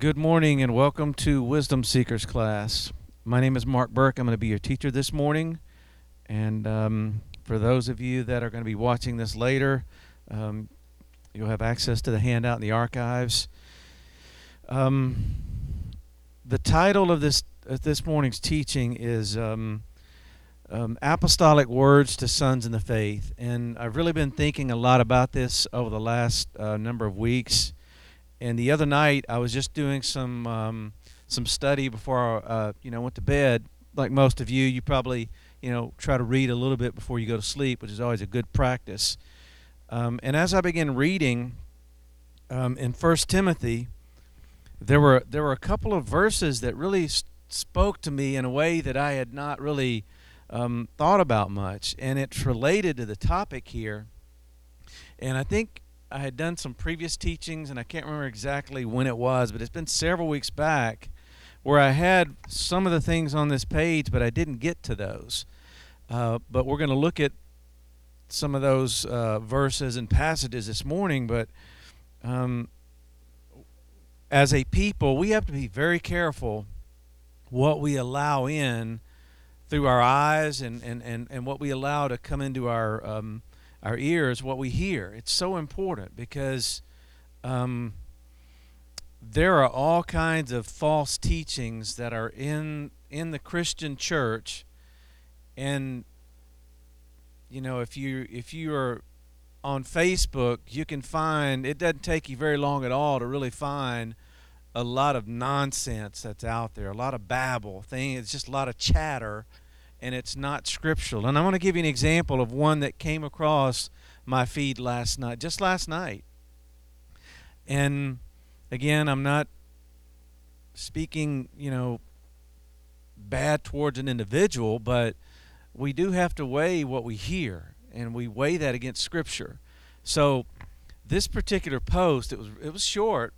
Good morning and welcome to Wisdom Seekers class. My name is Mark Burke. I'm going to be your teacher this morning. And um, for those of you that are going to be watching this later, um, you'll have access to the handout in the archives. Um, the title of this uh, this morning's teaching is um, um, Apostolic Words to Sons in the Faith. And I've really been thinking a lot about this over the last uh, number of weeks. And the other night, I was just doing some um, some study before uh, you know went to bed. Like most of you, you probably you know try to read a little bit before you go to sleep, which is always a good practice. Um, and as I began reading um, in First Timothy, there were there were a couple of verses that really spoke to me in a way that I had not really um, thought about much, and it's related to the topic here. And I think I had done some previous teachings, and I can't remember exactly when it was, but it's been several weeks back where I had some of the things on this page, but I didn't get to those. Uh, but we're going to look at some of those uh, verses and passages this morning. But um, as a people, we have to be very careful what we allow in through our eyes and, and, and, and what we allow to come into our um, our ears, what we hear. It's so important because um, there are all kinds of false teachings that are in in the Christian church, and you know if you if you are on Facebook, you can find it doesn't take you very long at all to really find a lot of nonsense that's out there, a lot of babble thing. It's just a lot of chatter and it's not scriptural. And I want to give you an example of one that came across my feed last night, just last night. And again, I'm not speaking, you know, bad towards an individual, but we do have to weigh what we hear, and we weigh that against Scripture. So, this particular post, it was it was short,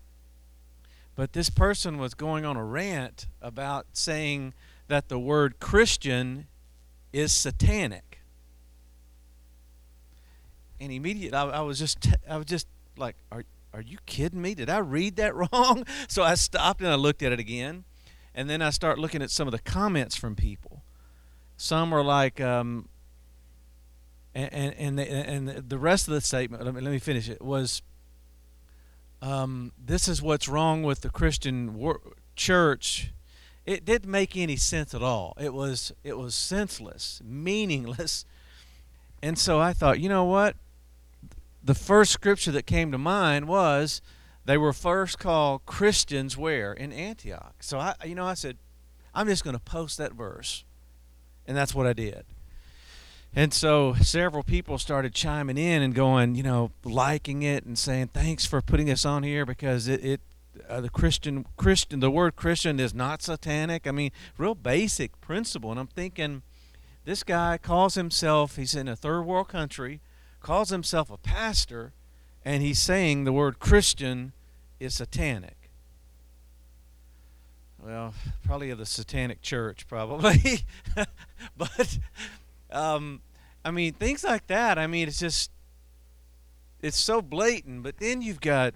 but this person was going on a rant about saying that the word Christian is satanic. And immediately, I, I was just, I was just like, are, are you kidding me? Did I read that wrong? So I stopped and I looked at it again, and then I start looking at some of the comments from people. Some were like, um, and and and the, and the rest of the statement. Let me, let me finish it. Was um, this is what's wrong with the Christian wor- church it didn't make any sense at all. It was it was senseless, meaningless. And so I thought, you know what? The first scripture that came to mind was they were first called Christians where in Antioch. So I you know I said I'm just going to post that verse. And that's what I did. And so several people started chiming in and going, you know, liking it and saying, thanks for putting this on here because it, it uh, the Christian Christian the word Christian is not satanic. I mean, real basic principle. And I'm thinking, this guy calls himself he's in a third world country, calls himself a pastor, and he's saying the word Christian is satanic. Well, probably of the satanic church, probably, but um, I mean things like that. I mean, it's just it's so blatant. But then you've got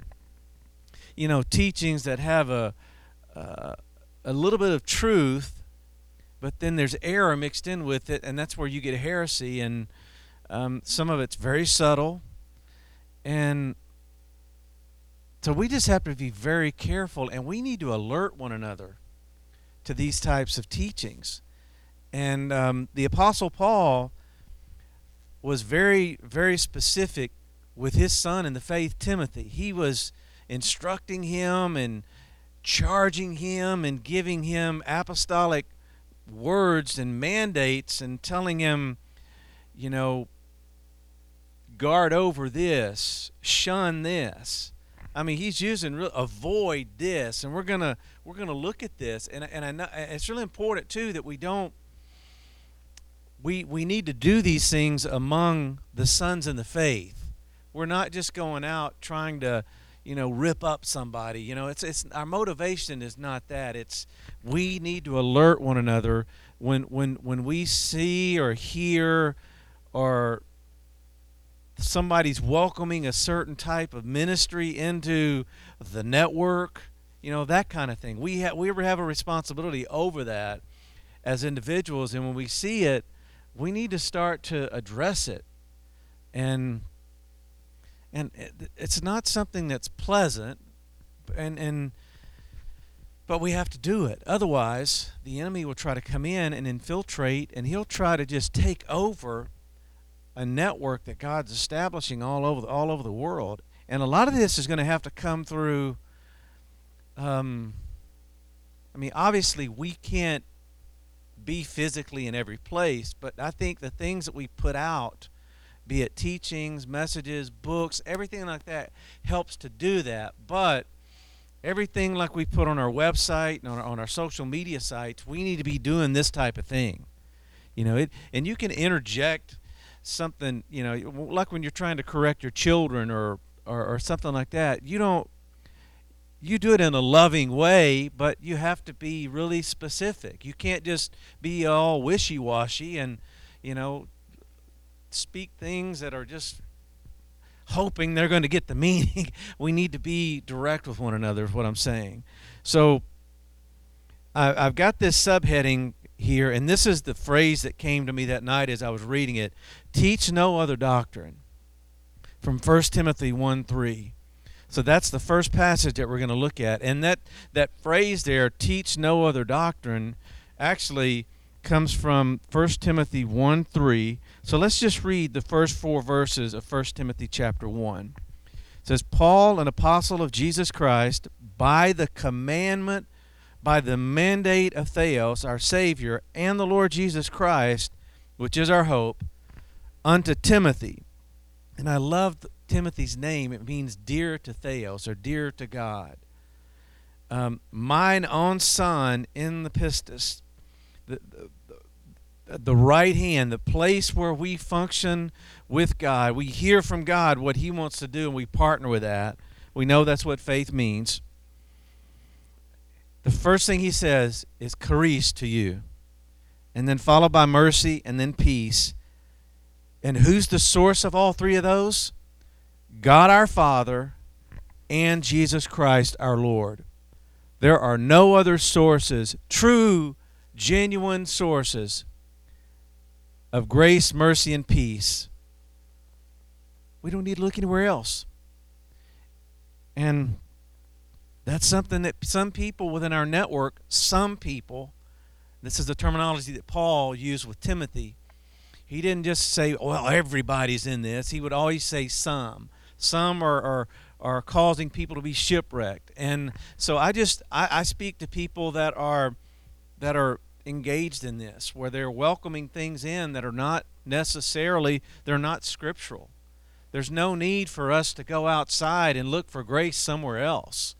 you know teachings that have a uh, a little bit of truth, but then there's error mixed in with it, and that's where you get heresy. And um, some of it's very subtle, and so we just have to be very careful, and we need to alert one another to these types of teachings. And um, the Apostle Paul was very, very specific with his son in the faith, Timothy. He was instructing him and charging him and giving him apostolic words and mandates and telling him, you know, guard over this, shun this. I mean, he's using avoid this, and we're gonna we're gonna look at this, and and I know it's really important too that we don't. We we need to do these things among the sons in the faith. We're not just going out trying to you know rip up somebody you know it's it's our motivation is not that it's we need to alert one another when when when we see or hear or somebody's welcoming a certain type of ministry into the network You know, that kind of thing. We, ha- we have a responsibility over that as individuals, and when we see it, we need to start to address it. And and it's not something that's pleasant and and but we have to do it. Otherwise the enemy will try to come in and infiltrate and he'll try to just take over a network that God's establishing all over the, all over the world. And a lot of this is going to have to come through um, I mean obviously we can't be physically in every place but I think the things that we put out be it teachings, messages, books, everything like that helps to do that. But everything like we put on our website and on our, on our social media sites, we need to be doing this type of thing. You know, it, and you can interject something, you know, like when you're trying to correct your children or, or, or something like that. You don't, you do it in a loving way, but you have to be really specific. You can't just be all wishy washy and, you know, speak things that are just hoping they're going to get the meaning. we need to be direct with one another, is what I'm saying. So I, have got this subheading here, and this is the phrase that came to me that night as I was reading it teach no other doctrine from 1 Timothy 1 3. So that's the first passage that we're going to look at. And that, that phrase there, teach no other doctrine, actually comes from 1 Timothy 1 3. So let's just read the first four verses of 1 Timothy chapter 1. It says, Paul, an apostle of Jesus Christ, by the commandment, by the mandate of Theos, our Savior, and the Lord Jesus Christ, which is our hope, unto Timothy. And I love Timothy's name. It means dear to Theos or dear to God. Um, mine own son in the pistis. The, the, the right hand, the place where we function with God. We hear from God what He wants to do, and we partner with that. We know that's what faith means. The first thing He says is charis to you, and then followed by mercy, and then peace. And who's the source of all three of those? God our Father and Jesus Christ our Lord. There are no other sources, true, genuine sources of grace, mercy, and peace. We don't need to look anywhere else. And that's something that some people within our network, some people, this is the terminology that Paul used with Timothy. He didn't just say, well, everybody's in this. He would always say some. Some are, are, are causing people to be shipwrecked. And so I just I, I speak to people that are that are engaged in this, where they're welcoming things in that are not necessarily they're not scriptural. There's no need for us to go outside and look for grace somewhere else.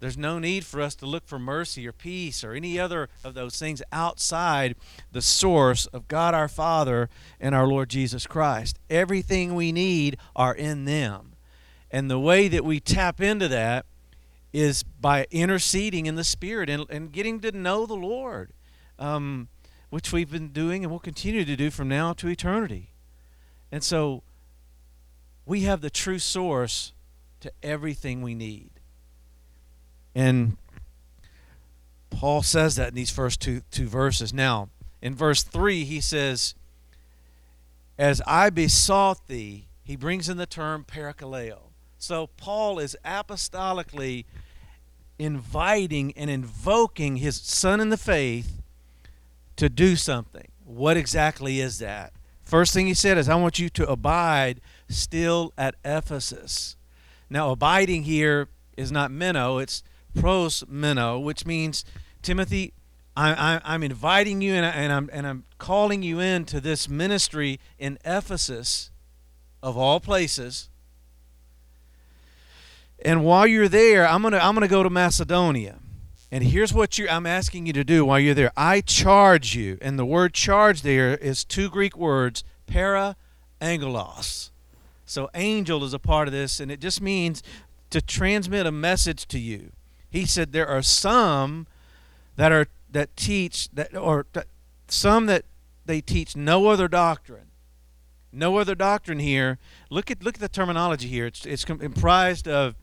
There's no need for us to look for mercy or peace or any other of those things outside the source of God our Father and our Lord Jesus Christ. Everything we need are in them. And the way that we tap into that is by interceding in the Spirit and, and getting to know the Lord um, which we've been doing and will continue to do from now to eternity. And so we have the true source to everything we need. And Paul says that in these first two, two verses. Now, in verse 3, he says, As I besought thee, he brings in the term parakaleo. So Paul is apostolically inviting and invoking his son in the faith to do something. What exactly is that? First thing he said is, I want you to abide still at Ephesus. Now, abiding here is not meno, it's pros meno, which means, Timothy, I, am inviting you and, I, and, I'm, and I'm calling you into this ministry in Ephesus, of all places. And while you're there, I'm gonna I'm gonna go to Macedonia. And here's what you, I'm asking you to do while you're there. I charge you, and the word charge there is two Greek words, para angelos. So angel is a part of this, and it just means to transmit a message to you. He said there are some that are that teach that or some that they teach no other doctrine. No other doctrine here. Look at look at the terminology here. It's it's comprised of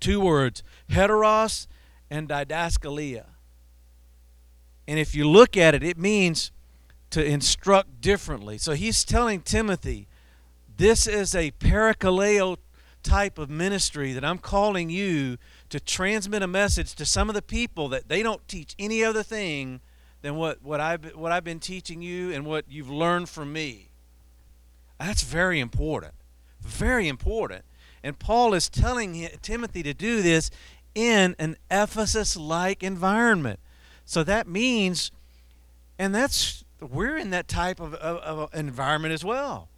two words, heteros and didaskalia. And if you look at it, it means to instruct differently. So he's telling Timothy, this is a parakaleo type of ministry that I'm calling you to transmit a message to some of the people that they don't teach any other thing than what, what, I've, what I've been teaching you and what you've learned from me. That's very important. Very important. And Paul is telling Timothy to do this in an Ephesus like environment. So that means, and that's, we're in that type of, of, of environment as well.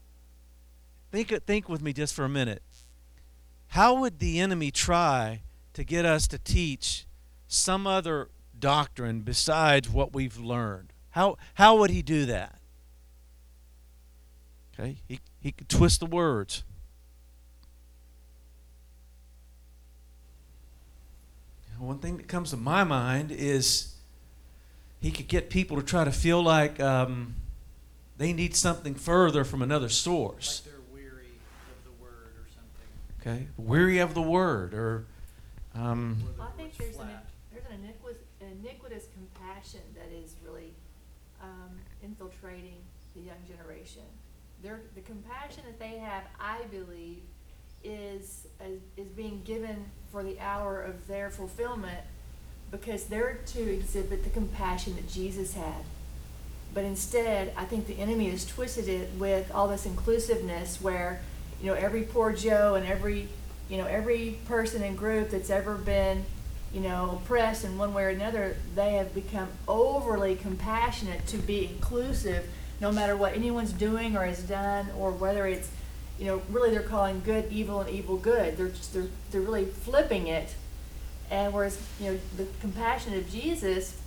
Think, think with me just for a minute. How would the enemy try to get us to teach some other doctrine besides what we've learned? How, how would he do that? Okay, he, he could twist the words. One thing that comes to my mind is he could get people to try to feel like um, they need something further from another source. Like they're weary of the word or something. Okay, weary of the word, or um, Well, I think there's an, there's an iniquitous, iniquitous compassion that is really, um, infiltrating the young generation. Their, the compassion that they have, I believe, is, is, is being given for the hour of their fulfillment because they're to exhibit the compassion that Jesus had. But instead, I think the enemy has twisted it with all this inclusiveness where, you know, every poor Joe and every, you know, every person and group that's ever been, you know, oppressed in one way or another, they have become overly compassionate to be inclusive, no matter what anyone's doing or has done, or whether it's, you know, really they're calling good evil and evil good. They're just, they're they're really flipping it, and whereas you know the compassion of Jesus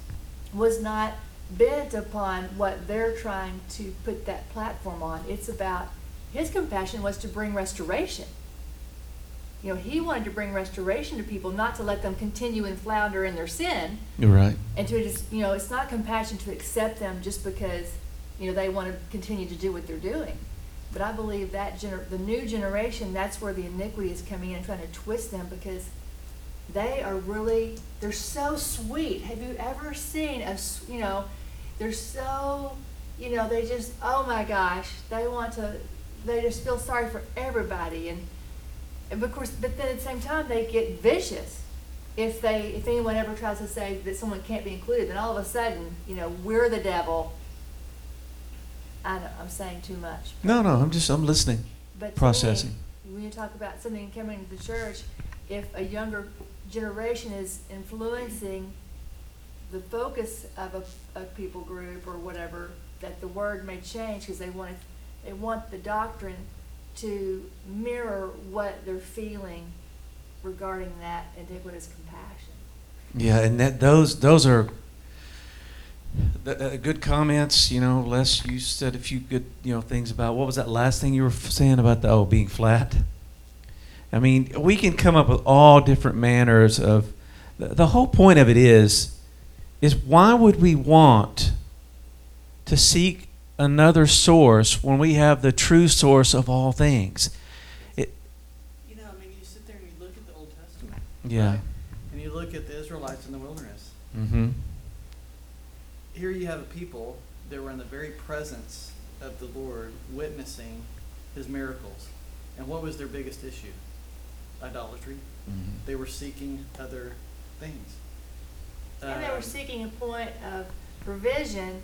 was not bent upon what they're trying to put that platform on. It's about his compassion was to bring restoration. You know, he wanted to bring restoration to people, not to let them continue and flounder in their sin, you're right. and to just, you know, it's not compassion to accept them just because, you know, they want to continue to do what they're doing. But I believe that gener- the new generation, that's where the iniquity is coming in trying to twist them because they are really, they're so sweet. Have you ever seen a, you know, they're so, you know, they just, oh my gosh, they want to, they just feel sorry for everybody. And, and of course, but then at the same time, they get vicious. If they, if anyone ever tries to say that someone can't be included, then all of a sudden, you know, we're the devil. I know, I'm saying too much. No, no, I'm just I'm listening. But to me, Processing. when you talk about something coming to the church, if a younger generation is influencing the focus of a, a people group or whatever, that the word may change because they want it, they want the doctrine to mirror what they're feeling regarding that iniquitous compassion. Yeah, and that those those are th- uh, good comments. You know, Les, you said a few good you know things about what was that last thing you were f- saying about the oh being flat. I mean, we can come up with all different manners of. The, the whole point of it is, is why would we want to seek another source when we have the true source of all things? It, You know, I mean, you sit there and you look at the Old Testament. yeah. right? And you look at the Israelites in the wilderness. Mm-hmm. Here you have a people that were in the very presence of the Lord, witnessing his miracles. And what was their biggest issue? Idolatry. mm-hmm. They were seeking other things. And they were Um, seeking a point of provision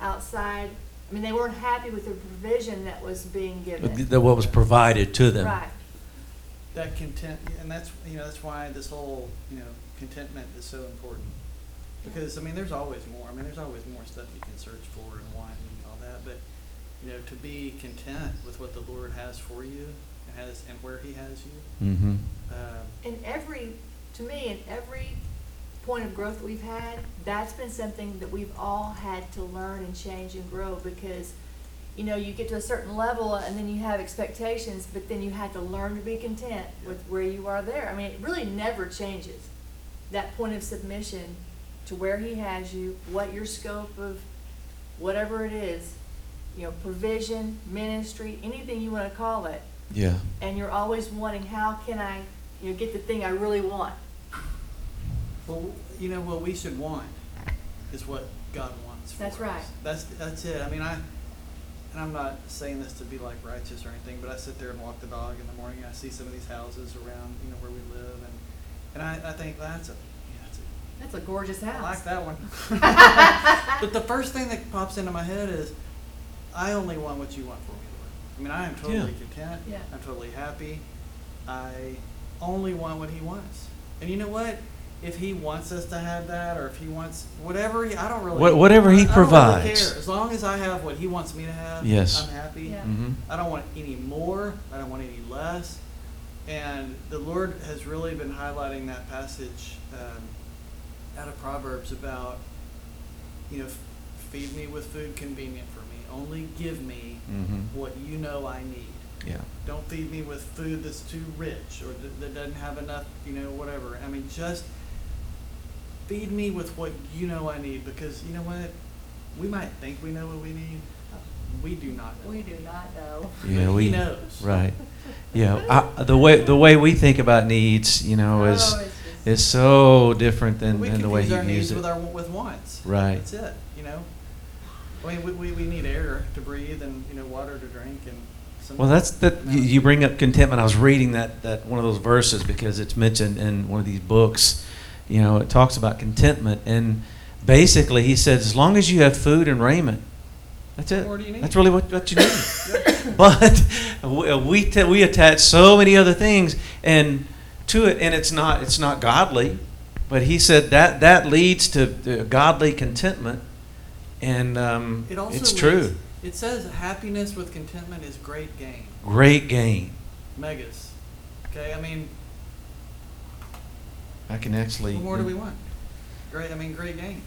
outside, I mean, they weren't happy with the provision that was being given. The, what was provided to them. Right. that content, and that's you know that's why this whole you know contentment is so important. Because I mean, there's always more. I mean, there's always more stuff you can search for and want and all that. But you know, to be content with what the Lord has for you and has and where He has you. Mm-hmm. Um, In every, to me, in every point of growth that we've had, that's been something that we've all had to learn and change and grow because, you know, you get to a certain level and then you have expectations, but then you have to learn to be content with where you are there. I mean, it really never changes. That point of submission to where he has you, what your scope of whatever it is, you know, provision, ministry, anything you want to call it, Yeah. and you're always wanting, how can I, you know, get the thing I really want? Well, you know, what we should want is what God wants for That's us. right. That's, that's it. I mean, I, and I'm not saying this to be like righteous or anything, but I sit there and walk the dog in the morning and I see some of these houses around, you know, where we live and, and I, I think that's a, yeah, that's a, gorgeous house. I like that one. But the first thing that pops into my head is, I only want what you want for me, Lord. I mean, I am totally Yeah. content. Yeah. I'm totally happy. I only want what He wants. And you know what? If He wants us to have that, or if He wants whatever, he, I don't really. What- whatever He I- I don't really provides. care. As long as I have what He wants me to have, Yes. I'm happy. Yeah. Mhm. I don't want any more. I don't want any less. And the Lord has really been highlighting that passage um, out of Proverbs about, you know, feed me with food convenient for me. Only give me Mhm. what you know I need. Yeah. Don't feed me with food that's too rich or that, that doesn't have enough, you know, whatever. I mean, just feed me with what you know I need because you know what? We might think we know what we need. We do not know. We do not know. Yeah, But we He knows. right. Yeah, I, the way the way we think about needs, you know, is Oh, it's just- is so different than, we than the way he our views needs it. with our with wants. Right. That's it. You know. I mean, we, we, we need air to breathe and you know water to drink and. Well, that's that. You, you bring up contentment. I was reading that that one of those verses because it's mentioned in one of these books. You know, it talks about contentment, and basically he says, as long as you have food and raiment, that's it. What more do you need? That's really what, what you need. but we we, t- we attach so many other things and to it, and it's not it's not godly. But he said that that leads to, godly contentment, and um, It also it's leads- true. It says happiness with contentment is great gain. Great gain. Megas. Okay, I mean, I can actually. what more do we want? Great, I mean, great gain.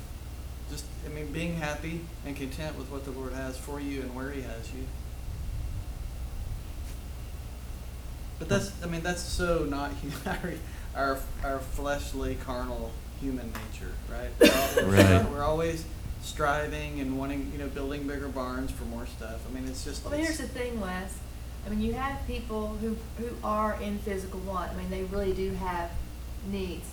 Just, I mean, being happy and content with what the Lord has for you and where He has you. But that's, I mean, that's so not hu- our, our, our fleshly, carnal, human nature, right? We're, al- we're Right. we're always striving and wanting, you know, building bigger barns for more stuff. I mean, it's just. Well, here's the thing, Les. I mean, you have people who, who are in physical want. I mean, they really do have needs.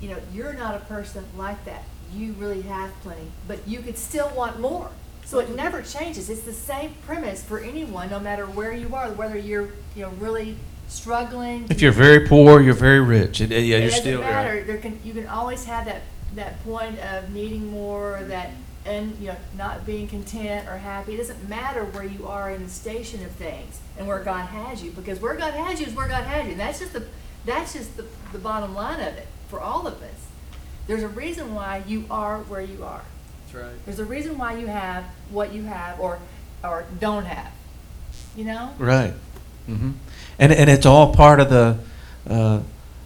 You know, you're not a person like that. You really have plenty, but you could still want more. So it never changes. It's the same premise for anyone, no matter where you are, whether you're, you know, really struggling. If you're very poor, you're very rich. It, yeah, It you're doesn't still matter. There can you can always have that that point of needing more, or that and you know not being content or happy. It doesn't matter where you are in the station of things and where God has you, because where God has you is where God has you. And that's just the that's just the, the bottom line of it for all of us. There's a reason why you are where you are. That's right. There's a reason why you have what you have or or don't have. You know? Right. Mm-hmm. And and it's all part of the uh,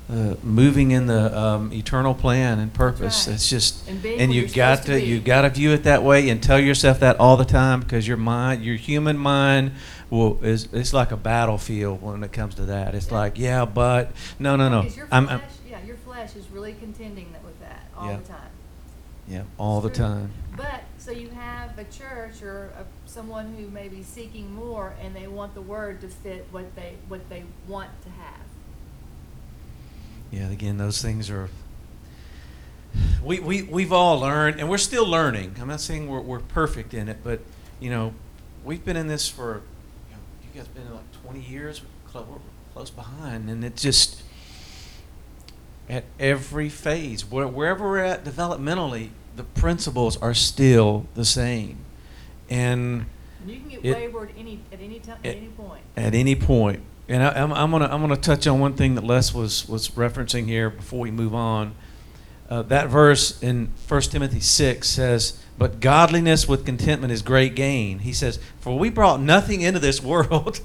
uh, moving in the um, eternal plan and purpose. right. It's just And and you you're got to to you be. got to view it that way and tell yourself that all the time because your mind, your human mind, will is it's like a battlefield when it comes to that. It's Yeah. like yeah, but no, no, no. Because your I'm, flesh, I'm yeah, your flesh is really contending with that all Yeah. the time. Yeah all the time. But, so you have a church or a, someone who may be seeking more and they want the word to fit what they, what they want to have. Yeah, again, those things are. We, we, we've all learned, and we're still learning. I'm not saying we're, we're perfect in it, but, you know, we've been in this for, you, know, you guys been in like 20 years, we're close behind, and it just, at every phase, where, wherever we're at developmentally, the principles are still the same. And And you can get It- wayward any, at any time, at it- any point. at any point. And I, I'm, I'm gonna I'm gonna touch on one thing that Les was was referencing here before we move on. Uh, that verse in 1 Timothy six says, "But godliness with contentment is great gain." He says, "For we brought nothing into this world."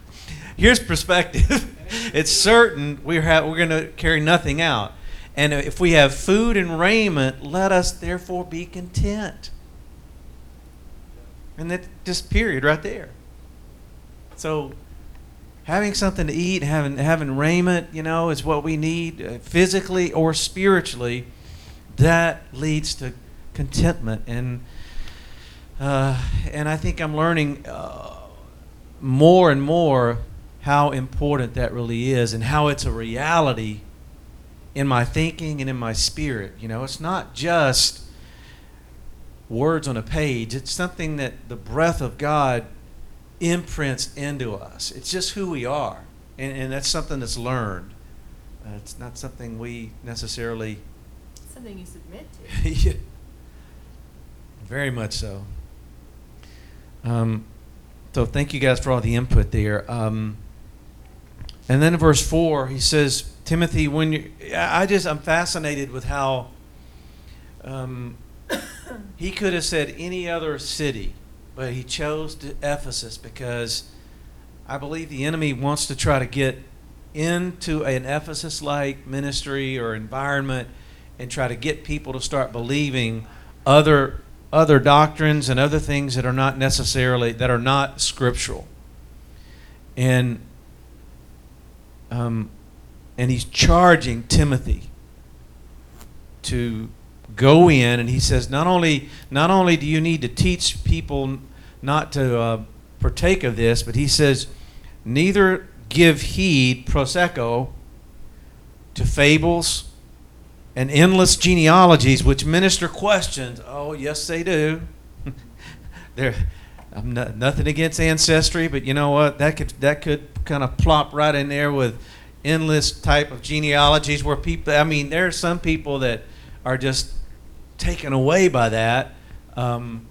Here's perspective. it's certain we're we're gonna carry nothing out, and if we have food and raiment, let us therefore be content. And that just period right there. So, having something to eat, having having raiment, you know, is what we need uh, physically or spiritually. That leads to contentment, and uh, and I think I'm learning uh, more and more how important that really is, and how it's a reality in my thinking and in my spirit. You know, it's not just words on a page, it's something that the breath of God imprints into us. It's just who we are. And, and that's something that's learned. Uh, it's not something we necessarily. Something you submit to. Yeah. Very much so. Um, so thank you guys for all the input there. Um, and then in verse four, he says, Timothy, when you, I just I'm fascinated with how um, he could have said any other city, but he chose Ephesus because I believe the enemy wants to try to get into an Ephesus-like ministry or environment and try to get people to start believing other other doctrines and other things that are not necessarily that are not scriptural. And um, and he's charging Timothy to go in, and he says not only not only do you need to teach people not to uh, partake of this, but he says neither give heed prosecho to fables and endless genealogies which minister questions. Oh, yes, they do. They're, I'm not, nothing against ancestry, but you know what? That could that could kind of plop right in there with endless type of genealogies where people. I mean, there are some people that are just taken away by that. Um,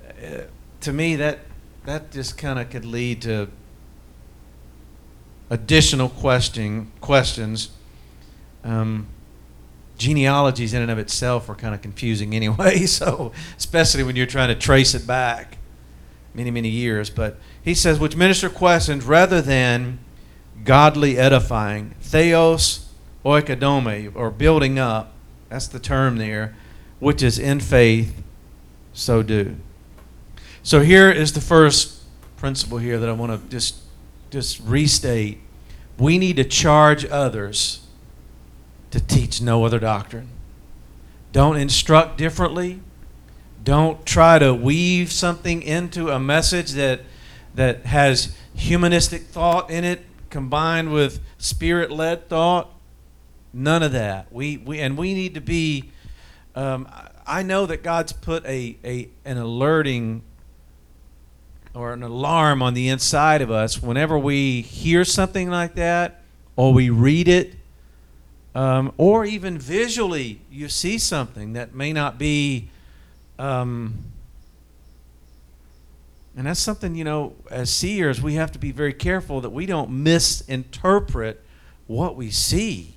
uh, to me, that that just kind of could lead to additional question questions. Um, genealogies in and of itself are kind of confusing anyway. So, especially when you're trying to trace it back many, many years. But he says, which minister questions rather than godly edifying, theos oikodome, or building up. That's the term there, which is in faith, so do. So here is the first principle here that I want to just just restate. We need to charge others to teach no other doctrine. Don't instruct differently. Don't try to weave something into a message that that has humanistic thought in it combined with spirit-led thought. None of that. We, we and we need to be. Um, I know that God's put a, a an alerting or an alarm on the inside of us whenever we hear something like that or we read it um, or even visually you see something that may not be um, and that's something you know as seers we have to be very careful that we don't misinterpret what we see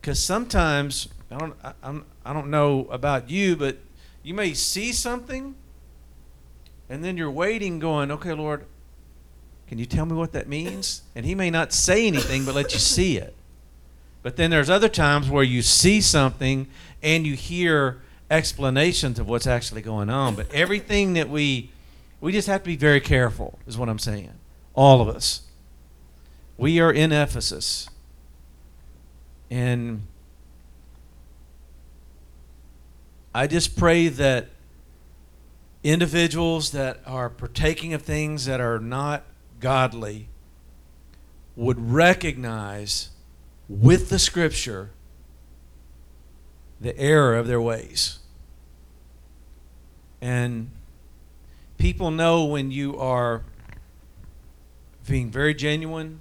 because sometimes i don't I, I'm, I don't know about you but you may see something and then you're waiting, going, okay, Lord, can you tell me what that means? And He may not say anything, but let you see it. But then there's other times where you see something and you hear explanations of what's actually going on. But everything that we, we just have to be very careful, is what I'm saying. All of us. We are in Ephesus. And I just pray that individuals that are partaking of things that are not godly would recognize with the scripture the error of their ways. And people know when you are being very genuine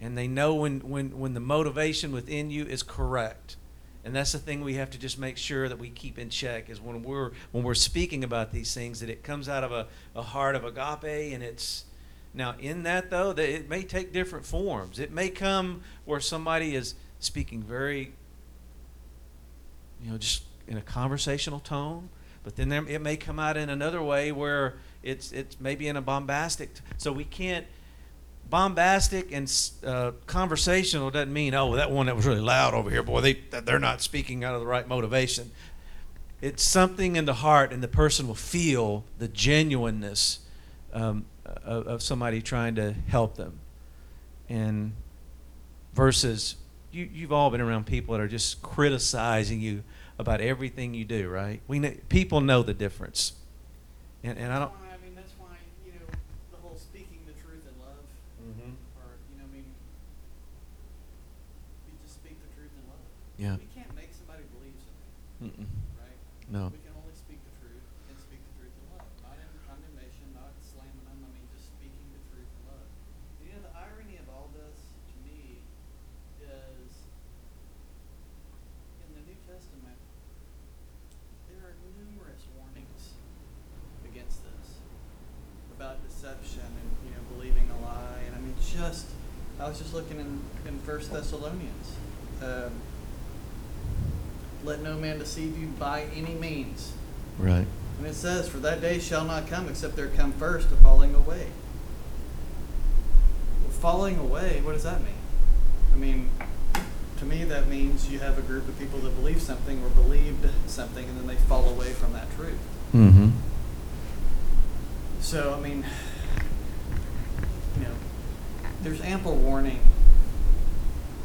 and they know when, when, when the motivation within you is correct. And that's the thing we have to just make sure that we keep in check is when we're when we're speaking about these things that it comes out of a, a heart of agape and it's now in that though that it may take different forms. It may come where somebody is speaking very you know just in a conversational tone but then there, it may come out in another way where it's it's maybe in a bombastic so we can't bombastic and uh, conversational doesn't mean oh that one that was really loud over here boy they they're not speaking out of the right motivation. It's something in the heart and the person will feel the genuineness um, of, of somebody trying to help them. And versus you, you've all been around people that are just criticizing you about everything you do right we know, people know the difference and, and i don't I mean, that's why, you know, the whole speaking the truth in love, mm-hmm. or, you know, I mean, you just speak the truth in love. Yeah. We can't make somebody believe something, Mm-mm. right? No. We can only speak the truth and speak the truth in love, not in condemnation, not slamming them. I mean, just speaking the truth in love. You know, the irony of all this to me is in the New Testament, there are numerous warnings against this about deception and you know believing a lie. And I mean, just I was just looking in in First Thessalonians. Um, let no man deceive you by any means. Right. And it says, For that day shall not come except there come first a falling away. Well, falling away, what does that mean? I mean, to me, that means you have a group of people that believe something or believed something and then they fall away from that truth. Mm-hmm. So, I mean, there's ample warning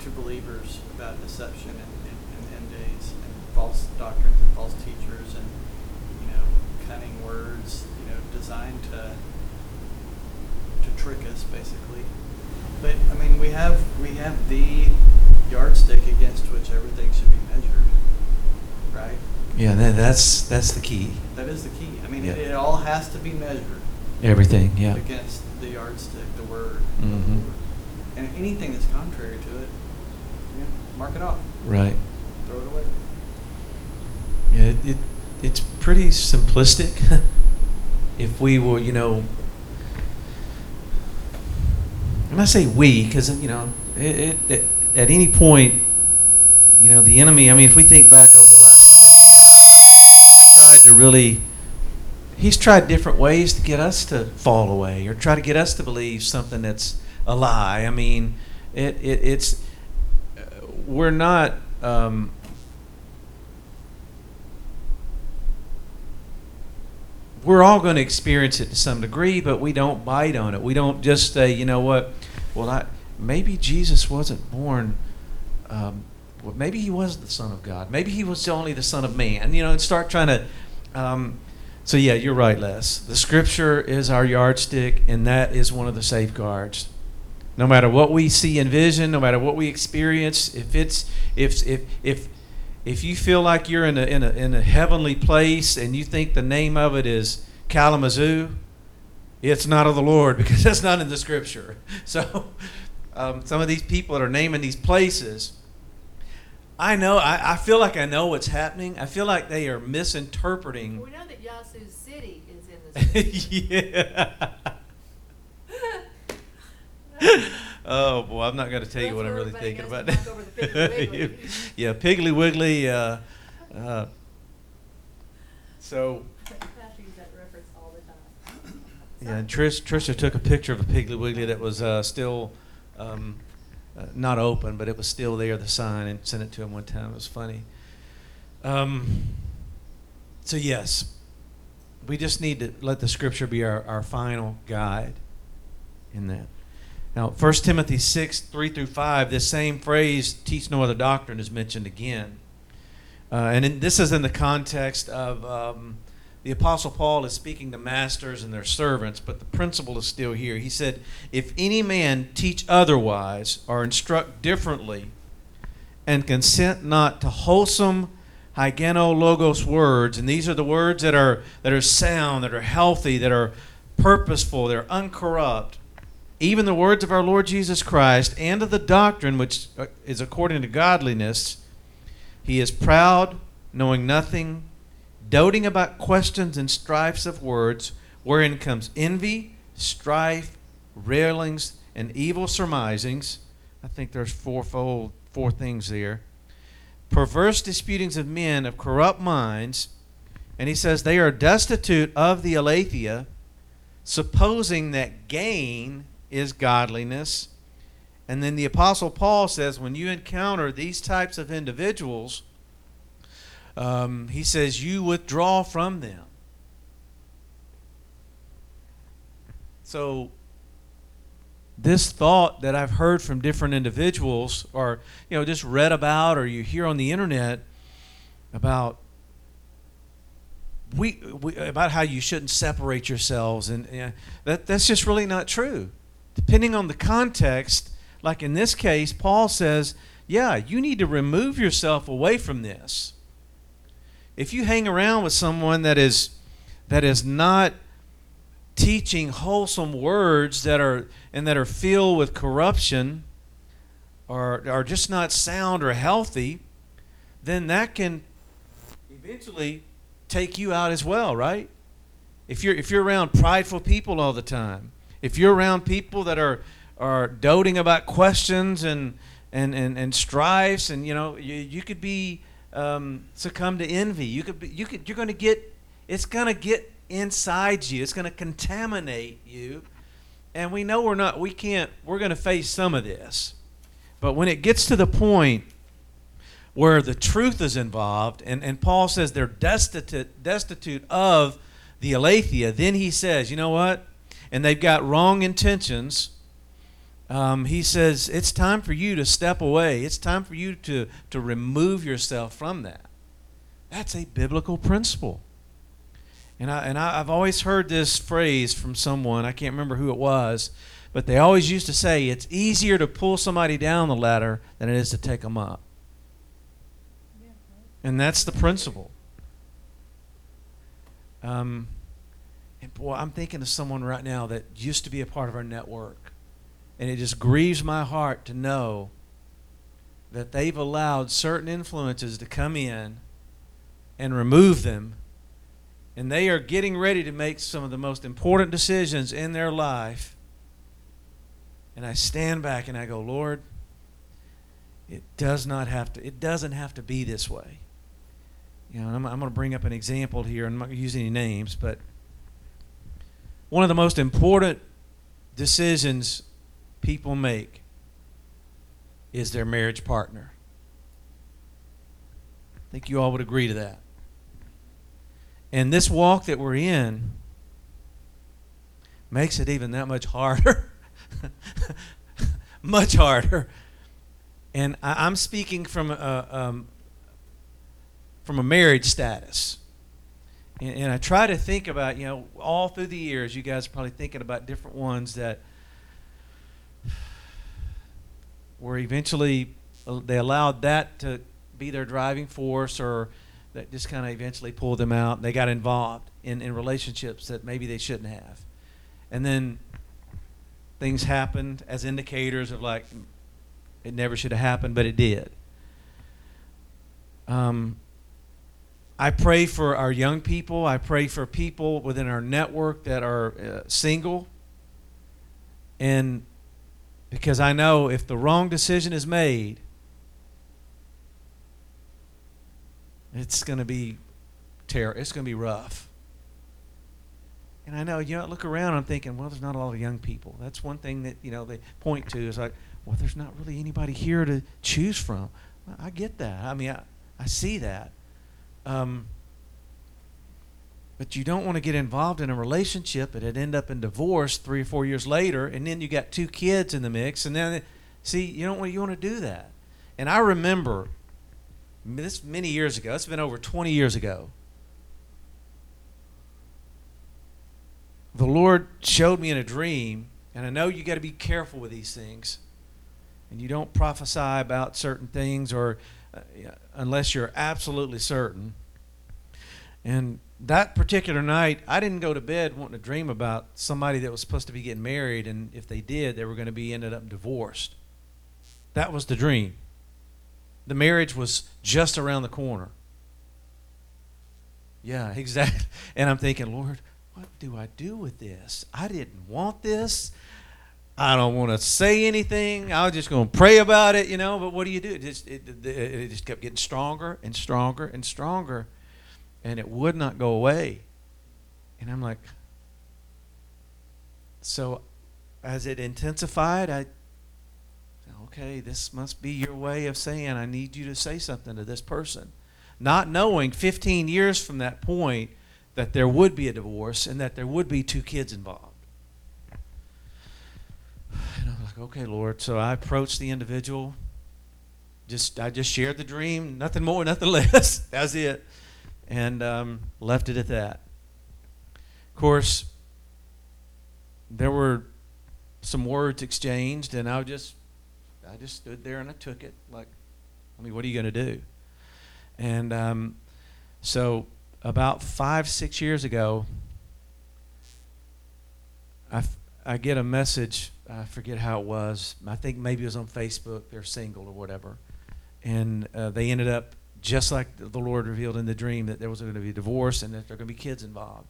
to believers about deception in, in, in end days and false doctrines and false teachers and, you know, cunning words, you know, designed to to trick us basically. But I mean we have we have the yardstick against which everything should be measured. Right? Yeah, that, that's that's the key. That is the key. I mean Yeah. it, it all has to be measured Everything. Yeah. against the yardstick, the word. Mhm. And anything that's contrary to it, you know, mark it off, Right. throw it away. Yeah, it, it it's pretty simplistic. if we were, you know, and I say we because you know, it, it, it, at any point, you know, the enemy. I mean, if we think back over the last number of years, he's tried to really. He's tried different ways to get us to fall away or try to get us to believe something that's a lie. I mean, it, it it's we're not. Um, we're all going to experience it to some degree, but we don't bite on it. We don't just say, you know what? Well, I, maybe Jesus wasn't born. Um, well, maybe he was the Son of God. Maybe he was only the Son of Man. You know, and start trying to. Um, so yeah, you're right, Les. The Scripture is our yardstick, and that is one of the safeguards. No matter what we see in vision, no matter what we experience, if it's if if if if you feel like you're in a, in a, in a heavenly place and you think the name of it is Kalamazoo, it's not of the Lord because that's not in the scripture. So, um, some of these people that are naming these places, I know, I, I feel like I know what's happening. I feel like they are misinterpreting. We know that Yasu City is in the city. yeah. oh boy, I'm not going to tell you That's what I'm where really everybody thinking goes about. to knock over the Piggly Wiggly. yeah, Piggly Wiggly. Uh, uh, so I have to use that reference all the time. yeah, and Trish Trisha took a picture of a Piggly Wiggly that was uh, still um, uh, not open, but it was still there, the sign, and sent it to him one time. It was funny. Um, so yes, we just need to let the Scripture be our, our final guide in that. Now, 1 Timothy 6, 3 through 5, this same phrase, teach no other doctrine, is mentioned again. Uh, and in, this is in the context of um, the Apostle Paul is speaking to masters and their servants, but the principle is still here. He said, If any man teach otherwise or instruct differently, and consent not to wholesome hygenologos words, and these are the words that are, that are sound, that are healthy, that are purposeful, they're uncorrupt, even the words of our Lord Jesus Christ and of the doctrine which uh, is according to godliness, he is proud, knowing nothing, doting about questions and strifes of words, wherein comes envy, strife, railings, and evil surmisings. I think there's fourfold, four things there. Perverse disputings of men of corrupt minds, and he says they are destitute of the aletheia, supposing that gain is godliness. And then the Apostle Paul says when you encounter these types of individuals, um, he says you withdraw from them. So, this thought that I've heard from different individuals, or you know, just read about, or you hear on the internet about we, we about how you shouldn't separate yourselves, and uh, that that's just really not true. Depending on the context, like in this case, Paul says, yeah, you need to remove yourself away from this. If you hang around with someone that is that is not teaching wholesome words that are and that are filled with corruption or are just not sound or healthy, then that can eventually take you out as well, right? If you're if you're around prideful people all the time, if you're around people that are are doting about questions and and and, and strifes, and you know you, you could be um, succumb to envy. You could be, you could you're going to get it's going to get inside you. It's going to contaminate you, and we know we're not we can't we're going to face some of this, but when it gets to the point where the truth is involved, and, and Paul says they're destitute, destitute of the aletheia, then he says, you know what? And they've got wrong intentions. Um, he says, it's time for you to step away. It's time for you to, to remove yourself from that. That's a biblical principle. And, I, and I, I've always heard this phrase from someone, I can't remember who it was, but they always used to say, it's easier to pull somebody down the ladder than it is to take them up. And that's the principle. Um, and boy, I'm thinking of someone right now that used to be a part of our network. And it just grieves my heart to know that they've allowed certain influences to come in and remove them. And they are getting ready to make some of the most important decisions in their life. And I stand back and I go, Lord, it does not have to, it doesn't have to be this way. You know, I'm, I'm going to bring up an example here. I'm not going to use any names, but one of the most important decisions people make is their marriage partner. I think you all would agree to that. And this walk that we're in makes it even that much harder. much harder. And I, am speaking from a, um, from a marriage status. And, and, I try to think about, you know, all through the years, you guys are probably thinking about different ones that were eventually, uh, they allowed that to be their driving force or that just kind of eventually pulled them out. They got involved in, in relationships that maybe they shouldn't have. And then things happened as indicators of like, it never should have happened, but it did. Um, I pray for our young people. I pray for people within our network that are uh, single. And because I know if the wrong decision is made, it's going to be terrible. It's going to be rough. And I know, you know, look around, I'm thinking, well, there's not a lot of young people. That's one thing that, you know, they point to is like, well, there's not really anybody here to choose from. Well, I get that. I mean, I, I see that. Um, but you don't want to get involved in a relationship that would end up in divorce three or four years later, and then you got two kids in the mix, and then see you don't want you want to do that. And I remember this many years ago. It's been over 20 years ago. The Lord showed me in a dream, and I know you got to be careful with these things, and you don't prophesy about certain things or uh, unless you're absolutely certain. And that particular night, I didn't go to bed wanting to dream about somebody that was supposed to be getting married, and if they did, they were going to be ended up divorced. That was the dream. The marriage was just around the corner. Yeah, exactly. And I'm thinking, Lord, what do I do with this? I didn't want this. I don't want to say anything. I was just going to pray about it, you know. But what do you do? It just, it, it, just kept getting stronger and stronger and stronger, and it would not go away. And I'm like, so as it intensified, I, okay, this must be your way of saying I need you to say something to this person, not knowing 15 years from that point that there would be a divorce and that there would be two kids involved. And I'm like, okay, Lord. So I approached the individual. Just I just shared the dream, nothing more, nothing less. That's it, and um, left it at that. Of course, there were some words exchanged, and I just I just stood there and I took it. Like, I mean, what are you going to do? And um, so, about five, six years ago, I, f- I get a message. I forget how it was. I think maybe it was on Facebook. They're single or whatever. And uh, they ended up just like the Lord revealed in the dream that there was going to be a divorce and that there are going to be kids involved.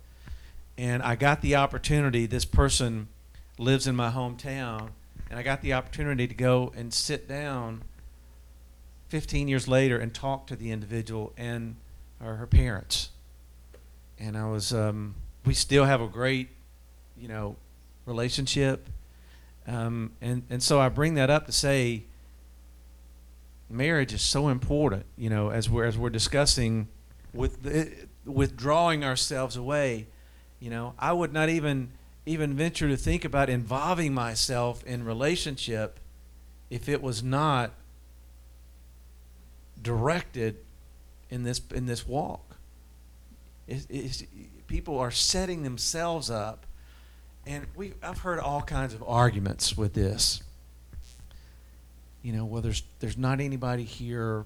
And I got the opportunity. This person lives in my hometown, and I got the opportunity to go and sit down 15 years later and talk to the individual and or her parents. And I was, um, we still have a great, you know, relationship. Um, and, and so I bring that up to say marriage is so important, you know, as we're, as we're discussing with the, withdrawing ourselves away. You know, I would not even even venture to think about involving myself in relationship if it was not directed in this in this walk. It, it's, people are setting themselves up, and we I've heard all kinds of arguments with this. You know, well, there's there's not anybody here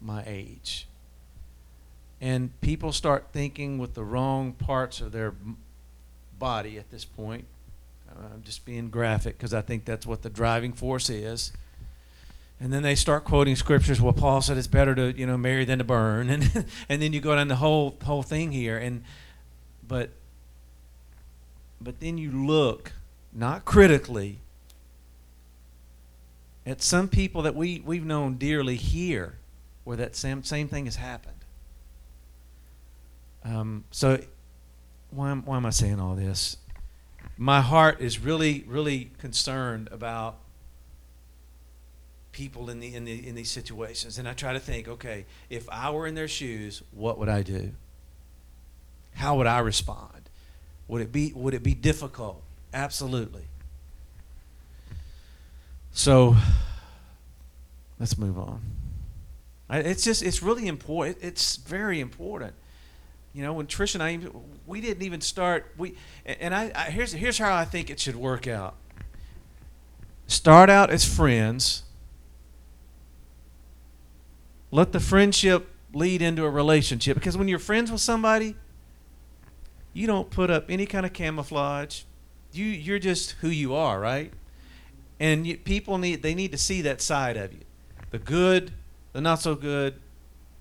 my age, and people start thinking with the wrong parts of their body at this point. Uh, I'm just being graphic because I think that's what the driving force is. And then they start quoting scriptures. Well, Paul said it's better to you know marry than to burn, and and then you go down the whole whole thing here. And but but then you look not critically at some people that we we've known dearly here, where that same same thing has happened. Um, so why am, why am I saying all this? My heart is really really concerned about people in the in the in these situations and I try to think, okay, if I were in their shoes, what would I do? How would I respond? Would it be would it be difficult? Absolutely. So let's move on. It's just it's really important. It's very important. You know, when Trish and I we didn't even start we and I, I here's here's how I think it should work out. Start out as friends. Let the friendship lead into a relationship because when you're friends with somebody you don't put up any kind of camouflage. You you're just who you are right? And you, people need they need to see that side of you. The good the not so good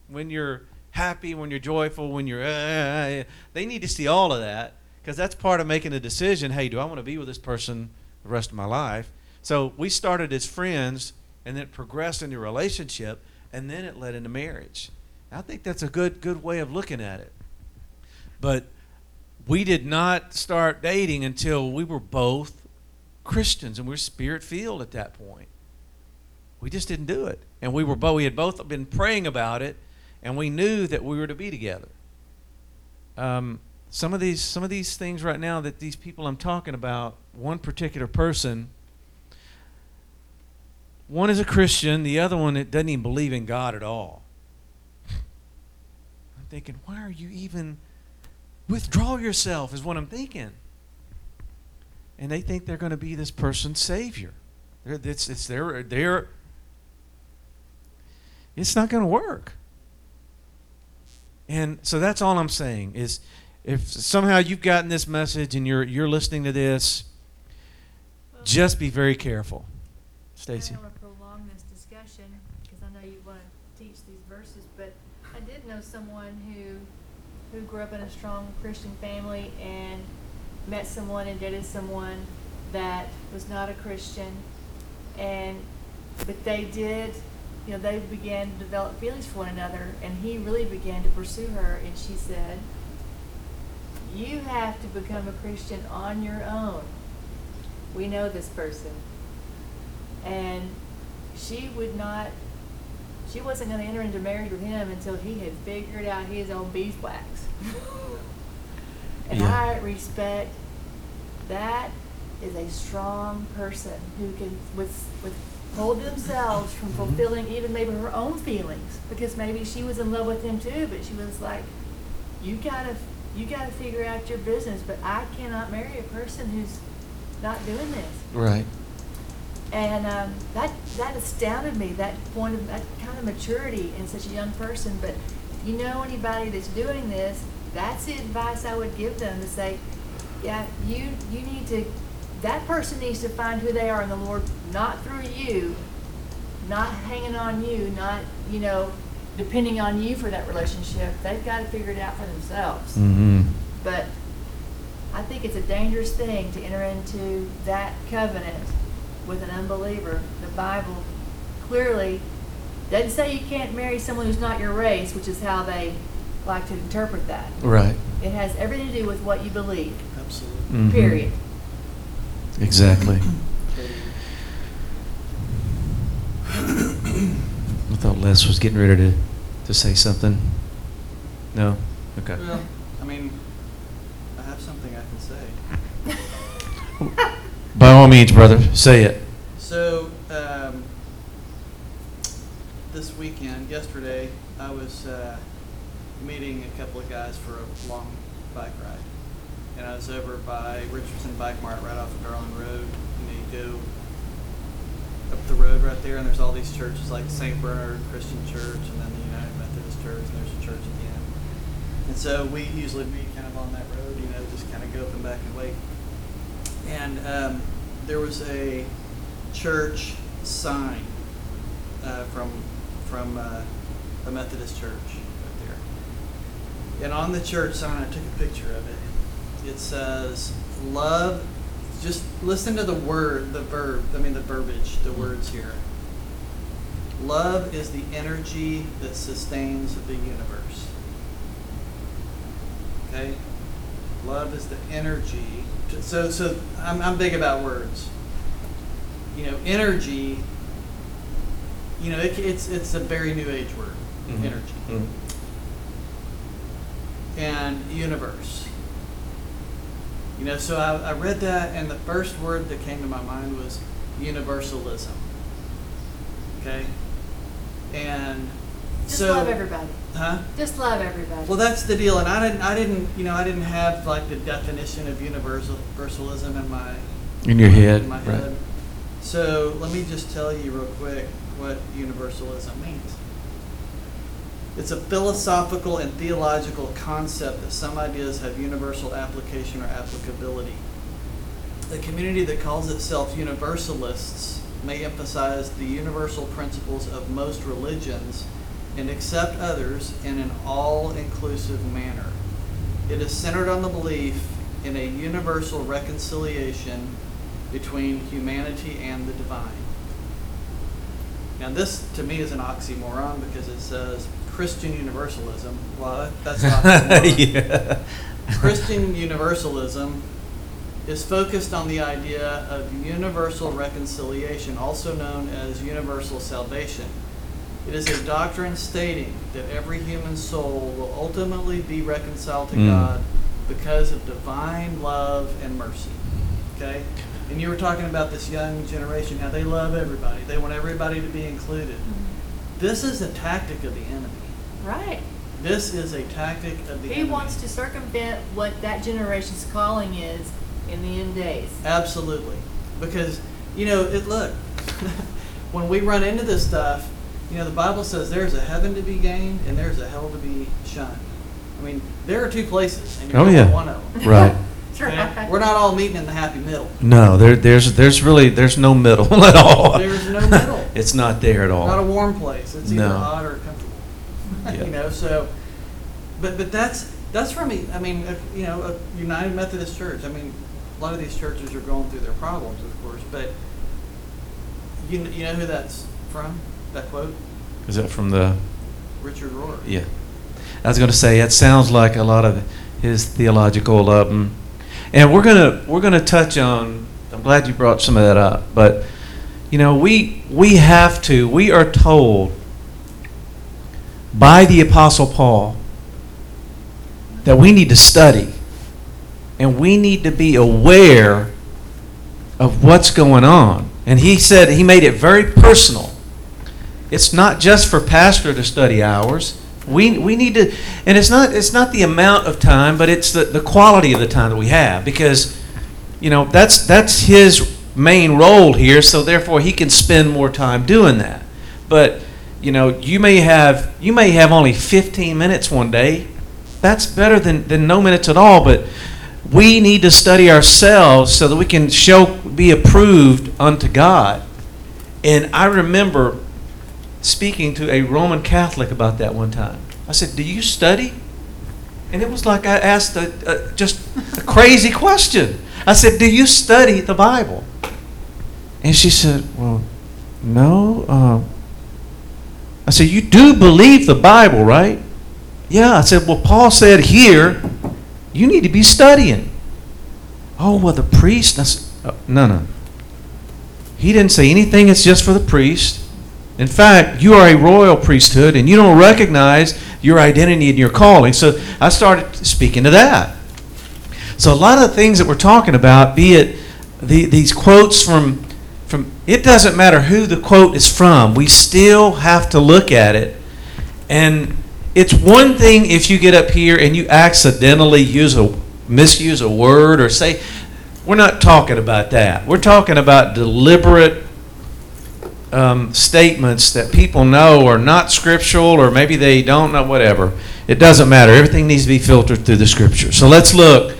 when you're happy when you're joyful when you're uh, they need to see all of that because that's part of making a decision hey do i want to be with this person the rest of my life so we started as friends and then it progressed into a relationship and then it led into marriage. I think that's a good good way of looking at it. But we did not start dating until we were both Christians and we were spirit filled at that point. We just didn't do it. And we were both we had both been praying about it and we knew that we were to be together. Um, some of these some of these things right now that these people I'm talking about, one particular person one is a Christian, the other one it doesn't even believe in God at all. I'm thinking, why are you even withdraw yourself is what I'm thinking. And they think they're going to be this person's savior. They're, it's, it's their, their, it's not going to work. And so that's all I'm saying is if somehow you've gotten this message and you're you're listening to this, Well, just be very careful. Stacy. I don't want to prolong this discussion, because I know you want to teach these verses, but I did know someone who, who grew up in a strong Christian family and met someone and dated someone that was not a Christian. And, but they did, you know, they began to develop feelings for one another, and he really began to pursue her, and she said, you have to become a Christian on your own. We know this person and she would not she wasn't going to enter into marriage with him until he had figured out his own beeswax and Yeah. i respect that is a strong person who can with withhold themselves from Mhm. fulfilling even maybe her own feelings because maybe she was in love with him too but she was like you gotta you gotta figure out your business but i cannot marry a person who's not doing this Right. And um, that that astounded me. That point of that kind of maturity in such a young person. But you know anybody that's doing this, that's the advice I would give them to say, yeah, you you need to. That person needs to find who they are in the Lord, not through you, not hanging on you, not you know depending on you for that relationship. They've got to figure it out for themselves. Mm-hmm. But I think it's a dangerous thing to enter into that covenant with an unbeliever. The Bible clearly doesn't say you can't marry someone who's not your race, which is how they like to interpret that. Right. It has everything to do with what you believe, Absolutely. Mhm. period. Exactly. I thought Les was getting ready to, to say something. No? Okay. Well, I mean, I have something I can say. By all means, brother, say it. So, um, this weekend, yesterday, I was, uh, meeting a couple of guys for a long bike ride. And I was over by Richardson Bike Mart right off of Garland Road, and you go up the road right there, and there's all these churches like St. Bernard Christian Church, and then the United Methodist Church, and there's a church again. And so we usually meet kind of on that road, you know, just kind of go up and back and wait. And um, there was a church sign uh, from from uh, a Methodist church right there. And on the church sign, I took a picture of it. It says, "Love." Just listen to the word, the verb. I mean, the verbiage, the words here. Love is the energy that sustains the universe. Okay? Love is the energy. So, so I'm, I'm big about words. You know, energy. You know, it, it's it's a very new age word. Mhm. Energy Mhm. and universe. You know, so I, I read that, and the first word that came to my mind was universalism. Okay, and Just so love everybody. huh? Just love everybody. Well, that's the deal, and I didn't, I didn't, you know, I didn't have like the definition of universal universalism in my In your head, in my right. head. So let me just tell you real quick what universalism means. It's a philosophical and theological concept that some ideas have universal application or applicability. A community that calls itself universalists may emphasize the universal principles of most religions and accept others in an all inclusive manner. It is centered on the belief in a universal reconciliation between humanity and the divine. Now, this to me is an oxymoron because it says Christian universalism. Well, that- that's an oxymoron. yeah. Christian universalism is focused on the idea of universal reconciliation, also known as universal salvation. It is a doctrine stating that every human soul will ultimately be reconciled to Mm. God because of divine love and mercy. Okay? And you were talking about this young generation, how they love everybody, they want everybody to be included. Mhm. This is a tactic of the enemy. Right. This is a tactic of the He enemy. wants to circumvent what that generation's calling is in the end days. Absolutely, because you know it. Look, when we run into this stuff, you know the Bible says there's a heaven to be gained and there's a hell to be shunned. I mean, there are two places, and you're Oh, going yeah. one of them. Right. That's right. We're not all meeting in the happy middle. No, there, there's, there's really, there's no middle at all. There's no middle. It's not there at all. Not a warm place. It's either No. hot or comfortable. Yeah. you know, so, but but that's that's from me. I mean, if, you know, a United Methodist Church. I mean, a lot of these churches are going through their problems, of course, but you kn- you know who that's from? That quote, Is that from the, Richard Rohr. yeah. I was gonna say, it sounds like a lot of his theological, um, and we're gonna, we're gonna touch on, I'm glad you brought some of that up, but, you know, we, we have to, we are told by the Apostle Paul that we need to study and we need to be aware of what's going on. And he said, he made it very personal. It's not just for pastor to study hours. We, we need to, and it's not, it's not the amount of time, but it's the, the quality of the time that we have because, you know, that's, that's his main role here, so therefore he can spend more time doing that. But you know, you may have you may have only 15 minutes one day. That's better than, than no minutes at all. But we need to study ourselves so that we can show be approved unto God. And I remember speaking to a Roman Catholic about that one time. I said, "Do you study?" And it was like I asked a, a, just a crazy question. I said, "Do you study the Bible?" And she said, "Well, no." Uh, I said, "You do believe the Bible, right?" Yeah. I said, "Well, Paul said here, you need to be studying." Oh, well, the priest. I said, uh, no, no. He didn't say anything. It's just for the priest. In fact, you are a royal priesthood, and you don't recognize your identity and your calling. So I started speaking to that. So a lot of the things that we're talking about, be it the, these quotes from from it doesn't matter who the quote is from, we still have to look at it. And it's one thing if you get up here and you accidentally use a misuse a word or say we're not talking about that. We're talking about deliberate um, statements that people know are not scriptural or maybe they don't know, whatever. It doesn't matter. Everything needs to be filtered through the scripture. So let's look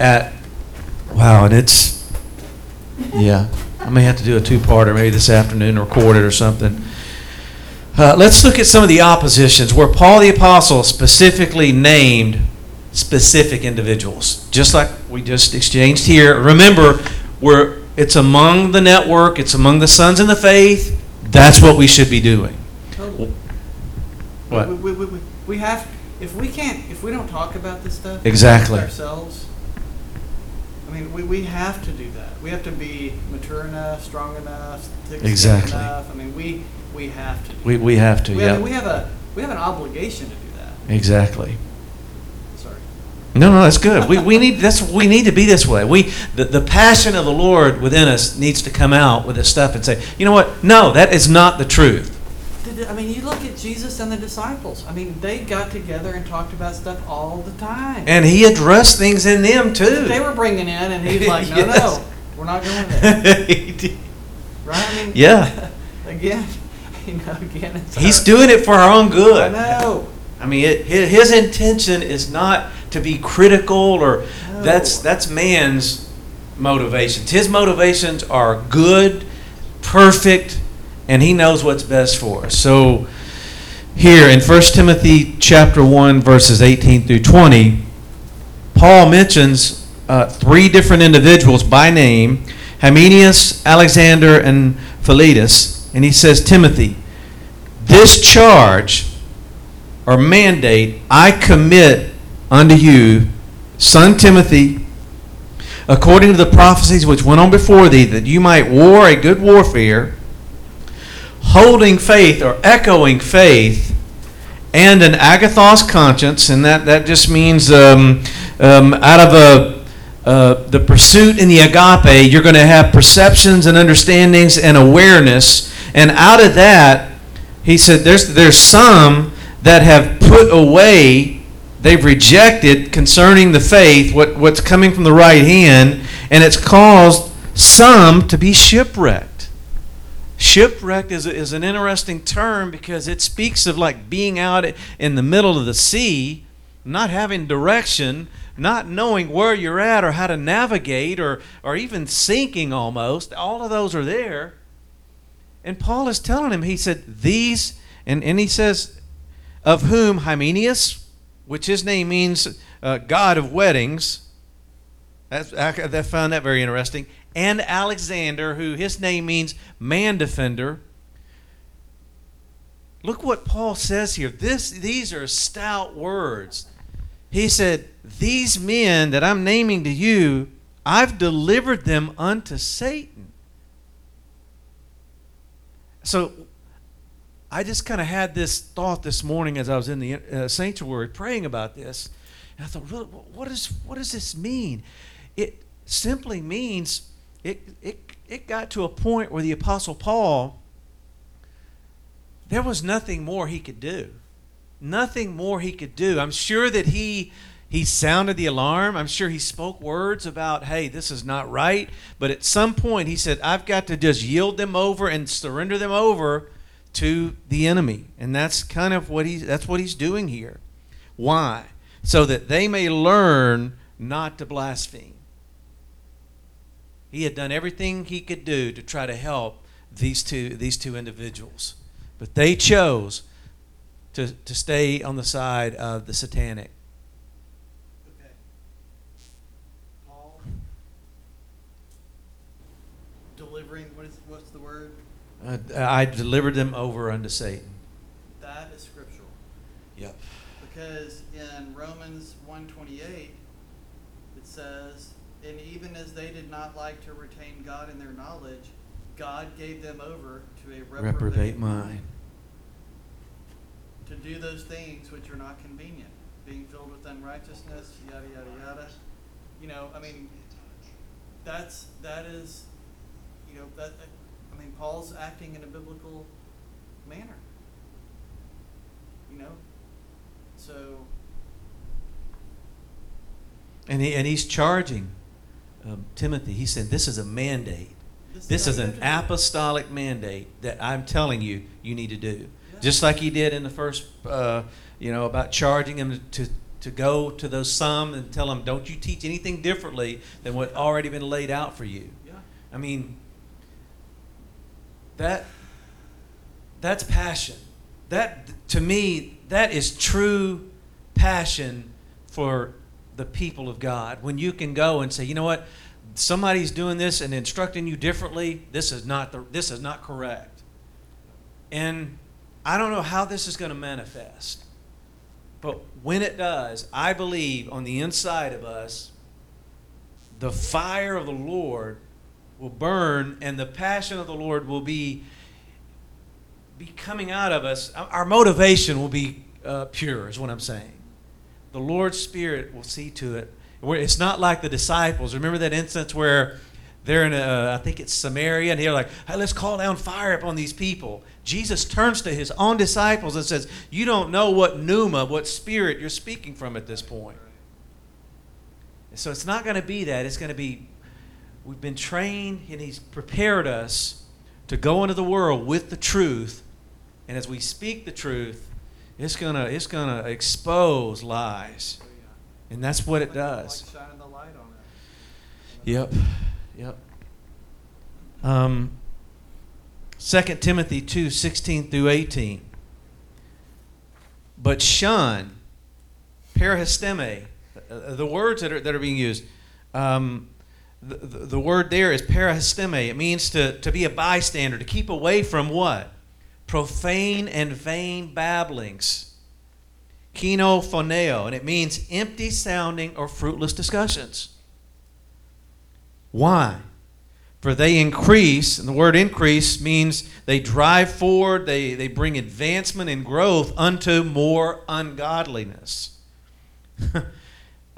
at, wow, and it's, yeah, I may have to do a two parter maybe this afternoon, record it or something. Uh, let's look at some of the oppositions where Paul the Apostle specifically named specific individuals, just like we just exchanged here. Remember, we're it's among the network, it's among the sons in the faith. That's what we should be doing. Totally. What? We, we, we, we- we have, if we can't, if we don't talk about this stuff. Exactly. Ourselves, I mean, we, we have to do that. We have to be mature enough, strong enough, thick-skinned Exactly. enough. I mean, we, we have to do We, that. we have to, We have, yeah. we have a, we have an obligation to do that. Exactly. Sorry. No, no, that's good. We, we need that's we need to be this way. We the, the passion of the Lord within us needs to come out with this stuff and say, you know what? No, that is not the truth. I mean, you look at Jesus and the disciples. I mean, they got together and talked about stuff all the time. And he addressed things in them too. They were bringing in, and he's like, no, Yes. no, we're not going there. He did. Right? I mean, Yeah. again, you know, again, it's He's our- doing it for our own good. I know. I mean, it, his, his intention is not to be critical or that's that's man's motivations. His motivations are good, perfect, and he knows what's best for us. So here in 1 Timothy chapter 1 verses 18 through 20, Paul mentions uh, three different individuals by name, Hymenaeus, Alexander, and Philetus, and he says, Timothy, this charge or mandate I commit unto you, son Timothy, according to the prophecies which went on before thee, that you might war a good warfare, holding faith or echoing faith, and an agathos conscience, and that, that just means um, um, out of a uh, the pursuit in the agape, you're going to have perceptions and understandings and awareness, and out of that, he said, there's there's some that have put away, they've rejected concerning the faith what what's coming from the right hand, and it's caused some to be shipwrecked. Shipwrecked is, is an interesting term because it speaks of like being out in the middle of the sea, not having direction, not knowing where you're at or how to navigate, or, or even sinking almost. All of those are there. And Paul is telling him, he said, These, and, and he says, of whom Hymenaeus, which his name means uh, God of weddings, that's, I, I found that very interesting. And Alexander, who his name means man defender. Look what Paul says here. This, these are stout words. He said, These men that I'm naming to you, I've delivered them unto Satan. So I just kind of had this thought this morning as I was in the uh, sanctuary praying about this. And I thought, really, what, is, what does this mean? It simply means it, it, it got to a point where the Apostle Paul, there was nothing more he could do. Nothing more he could do. I'm sure that he He sounded the alarm. I'm sure he spoke words about, hey, this is not right. But at some point, he said, I've got to just yield them over and surrender them over to the enemy. And that's kind of what he's, that's what he's doing here. Why? So that they may learn not to blaspheme. He had done everything he could do to try to help these two, these two individuals. But they chose to, to stay on the side of the satanic. Okay. Paul delivering, what is, what's the word? Uh, I delivered them over unto Satan. That is scriptural. Yep. Because in Romans one twenty-eight, it says, and they did not like to retain God in their knowledge, God gave them over to a Reprobate reprobate mind. to do those things which are not convenient, being filled with unrighteousness, yada yada yada. You know, I mean, that's that is, you know, that uh, I mean, Paul's acting in a biblical manner. You know, so And, he, and he's charging um, Timothy. He said, This is a mandate. This is an have to do it. apostolic mandate that I'm telling you you need to do. Yeah. Just like he did in the first, uh, you know, about charging him to, to go to those some and tell them, don't you teach anything differently than what already been laid out for you. Yeah. I mean, that that's passion. That to me, that is true passion for the people of God. When you can go and say, you know what, somebody's doing this and instructing you differently. This is not the, this is not correct. And I don't know how this is going to manifest, but when it does, I believe on the inside of us, the fire of the Lord will burn and the passion of the Lord will be be coming out of us. Our motivation will be uh, pure, is what I'm saying. The Lord's Spirit will see to it. It's not like the disciples. Remember that instance where they're in a, I think it's Samaria, and they're like, hey, let's call down fire upon these people. Jesus turns to his own disciples and says, You don't know what pneuma, what spirit you're speaking from at this point. So it's not going to be that. It's going to be, we've been trained and He's prepared us to go into the world with the truth. And as we speak the truth, it's going to it's going to expose lies. And that's what it does. Yep. Yep. Um, 2 Timothy 2 16 through 18. But shun, parahisteme, uh, the words that are, that are being used. Um, the, the, the word there is parahisteme. It means to, to be a bystander, to keep away from what? Profane and vain babblings. Kinophoneo, and it means empty sounding or fruitless discussions. Why? For they increase, and the word increase means they drive forward, they, they bring advancement and growth unto more ungodliness.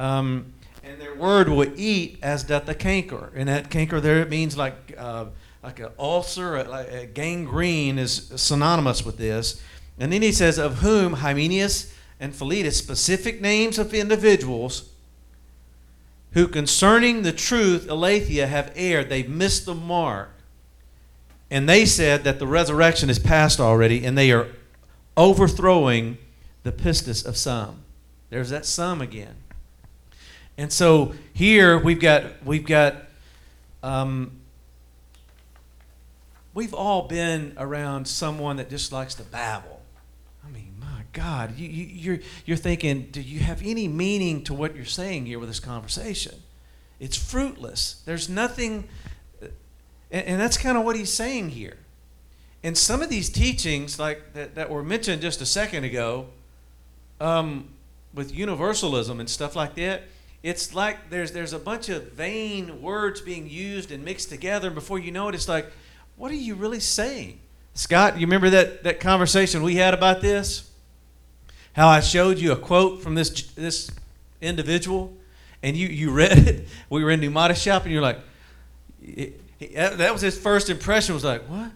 um, and their word will eat as doth the canker. And that canker there it means like uh, like an ulcer, a, like a gangrene is synonymous with this. And then he says, of whom Hymenaeus and Philetus, specific names of individuals who concerning the truth Aletheia have erred. They've missed the mark. And they said that the resurrection is past already, and they are overthrowing the pistis of some. There's that some again. And so here we've got we've got um, we've all been around someone that just likes to babble. I mean, my God, you, you, you're you're thinking, do you have any meaning to what you're saying here with this conversation? It's fruitless. There's nothing, and, and that's kind of what he's saying here. And some of these teachings, like that, that were mentioned just a second ago, um, with universalism and stuff like that, it's like there's there's a bunch of vain words being used and mixed together, and before you know it, it's like, what are you really saying? Scott, you remember that, that conversation we had about this? How I showed you a quote from this this individual, and you, you read it. We were in Numata shop, and you're like, it- that was his first impression. Was like, what?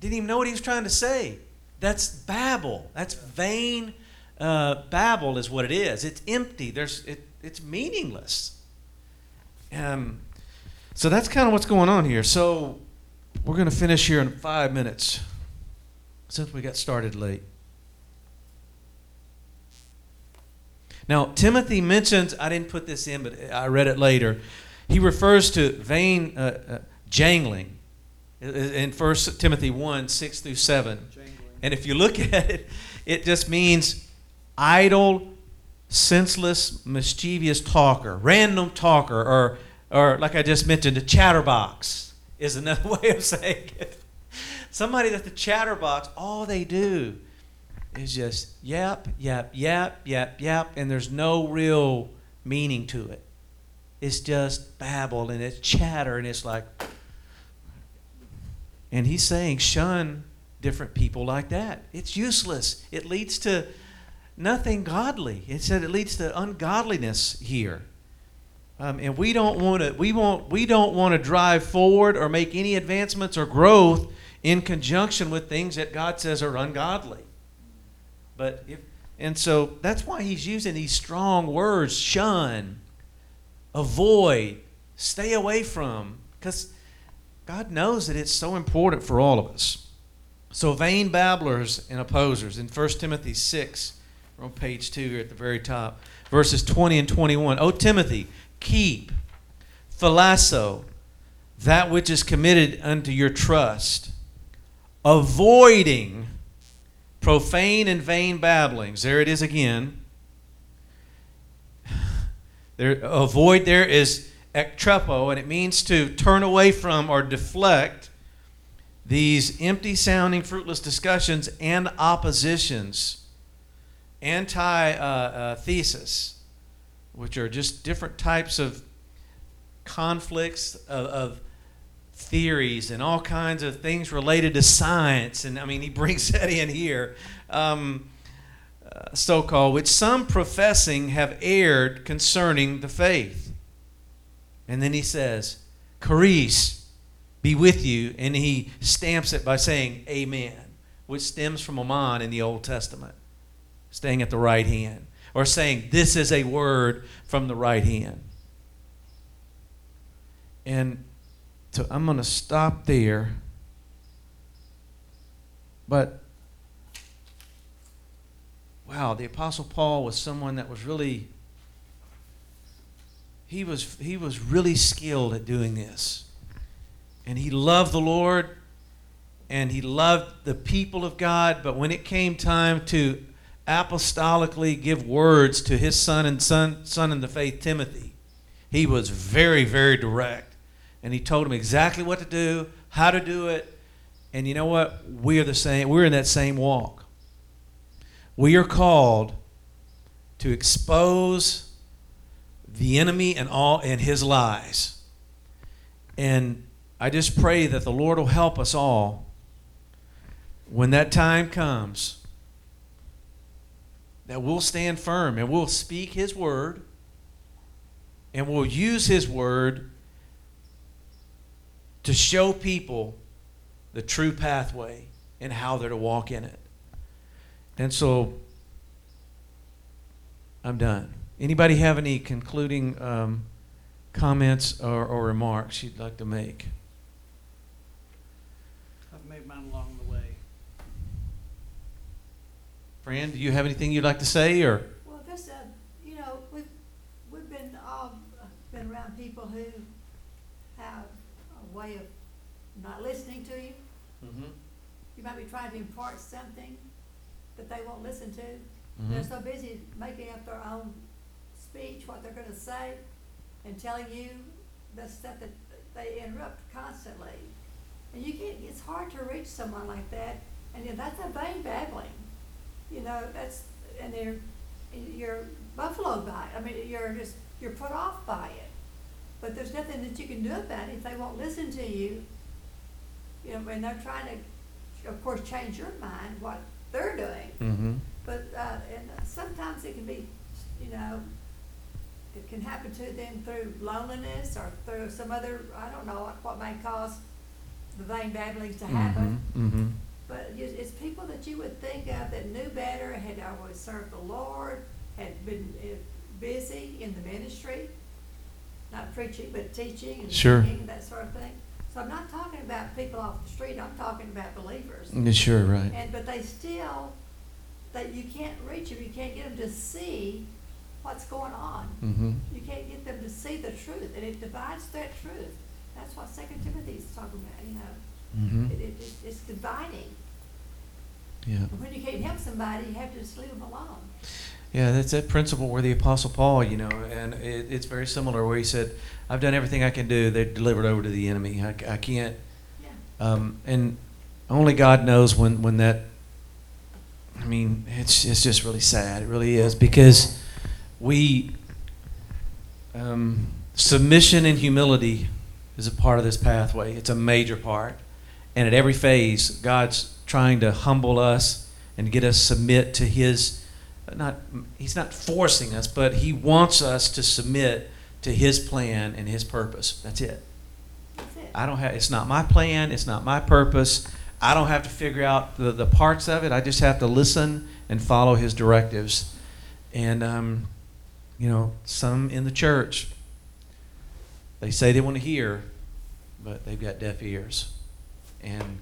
Didn't even know what he was trying to say. That's babble. That's vain Uh, babble is what it is. It's empty. There's it, it's meaningless. Um, so that's kind of what's going on here. So we're going to finish here in five minutes since we got started late. Now, Timothy mentions, I didn't put this in, but I read it later. He refers to vain uh, uh, jangling in 1 Timothy 1 6 through 7. Jangling. And if you look at it, it just means idle, senseless, mischievous talker, random talker, or, or like I just mentioned, a chatterbox is another way of saying it. Somebody that's a chatterbox, all they do is just yap, yap, yap, yap, yap, and there's no real meaning to it. It's just babble and it's chatter and it's like, and he's saying, shun different people like that. It's useless. It leads to nothing godly. It said it leads to ungodliness here. Um, and we don't want to we won't we don't want to drive forward or make any advancements or growth in conjunction with things that God says are ungodly. But if and so that's why he's using these strong words shun, avoid, stay away from cuz God knows that it's so important for all of us. So vain babblers and opposers in 1 Timothy 6 we're on page 2 here at the very top verses 20 and 21. O Timothy, keep philasso that which is committed unto your trust, avoiding profane and vain babblings. There it is again. There, avoid there is ektrepo, and it means to turn away from or deflect these empty sounding, fruitless discussions and oppositions, anti uh, uh, which are just different types of conflicts of, of theories and all kinds of things related to science. And I mean, he brings that in here. Um, uh, so called, which some professing have erred concerning the faith. And then he says, Charis be with you. And he stamps it by saying, Amen, which stems from Aman in the Old Testament, staying at the right hand, or saying, This is a word from the right hand. And so I'm going to stop there. But wow, the apostle Paul was someone that was really he was he was really skilled at doing this. And he loved the Lord and he loved the people of God, but when it came time to apostolically give words to his son and son son in the faith Timothy, he was very very direct and he told him exactly what to do, how to do it. And you know what? We are the same. We're in that same walk. We are called to expose the enemy and all and his lies. And I just pray that the Lord will help us all when that time comes that we'll stand firm and we'll speak his word and we'll use his word to show people the true pathway and how they're to walk in it. And so I'm done. Anybody have any concluding um, comments or, or remarks you'd like to make? I've made mine along the way. Fran, do you have anything you'd like to say or? Well, this, uh, you know, we've, we've been all, uh, been around people who have a way of not listening to you. Mm-hmm. You might be trying to impart something that they won't listen to. Mm-hmm. They're so busy making up their own speech, what they're gonna say, and telling you the stuff that they interrupt constantly. And you can't, it's hard to reach someone like that, and you that's a vain babbling. You know, that's, and they're, you're buffaloed by it, I mean, you're just, you're put off by it. But there's nothing that you can do about it if they won't listen to you. You know, and they're trying to, of course, change your mind, what they're doing. Mm-hmm. But, uh, and sometimes it can be, you know, it can happen to them through loneliness or through some other, I don't know, what may cause the vain babblings to happen. Mm-hmm. But it's, it's people that you would think of that knew better, had always served the Lord, had been uh, busy in the ministry, not preaching, but teaching and Sure. singing that sort of thing. So I'm not talking about people off the street, I'm talking about believers. Sure, right. And, but they still, that you can't reach them, you can't get them to see what's going on. Mm-hmm. You can't get them to see the truth, and it divides that truth. That's what Second Timothy is talking about, you know. Mm-hmm. It, it, it's, it's dividing. Yeah. When you can't help somebody, you have to just leave them alone. Yeah, that's that principle where the Apostle Paul, you know, and it, it's very similar where he said, I've done everything I can do. They're delivered over to the enemy. I, I can't. Yeah. Um, and only God knows when, when that, I mean, it's, it's just really sad. It really is because we, um, submission and humility is a part of this pathway. It's a major part. And at every phase, God's trying to humble us and get us submit to His, not, He's not forcing us, but He wants us to submit to His plan and His purpose. That's it. That's it. I don't have, it's not my plan, it's not my purpose. I don't have to figure out the, the parts of it. I just have to listen and follow his directives. And, um, you know, some in the church, they say they want to hear, but they've got deaf ears. And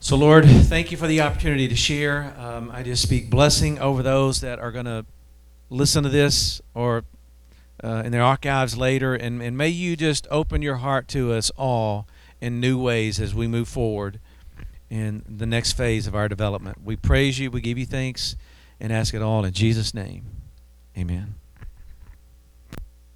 so, Lord, thank you for the opportunity to share. Um, I just speak blessing over those that are going to listen to this or uh, in their archives later. And, and may you just open your heart to us all in new ways as we move forward in the next phase of our development. We praise you, we give you thanks, and ask it all in Jesus' name. Amen.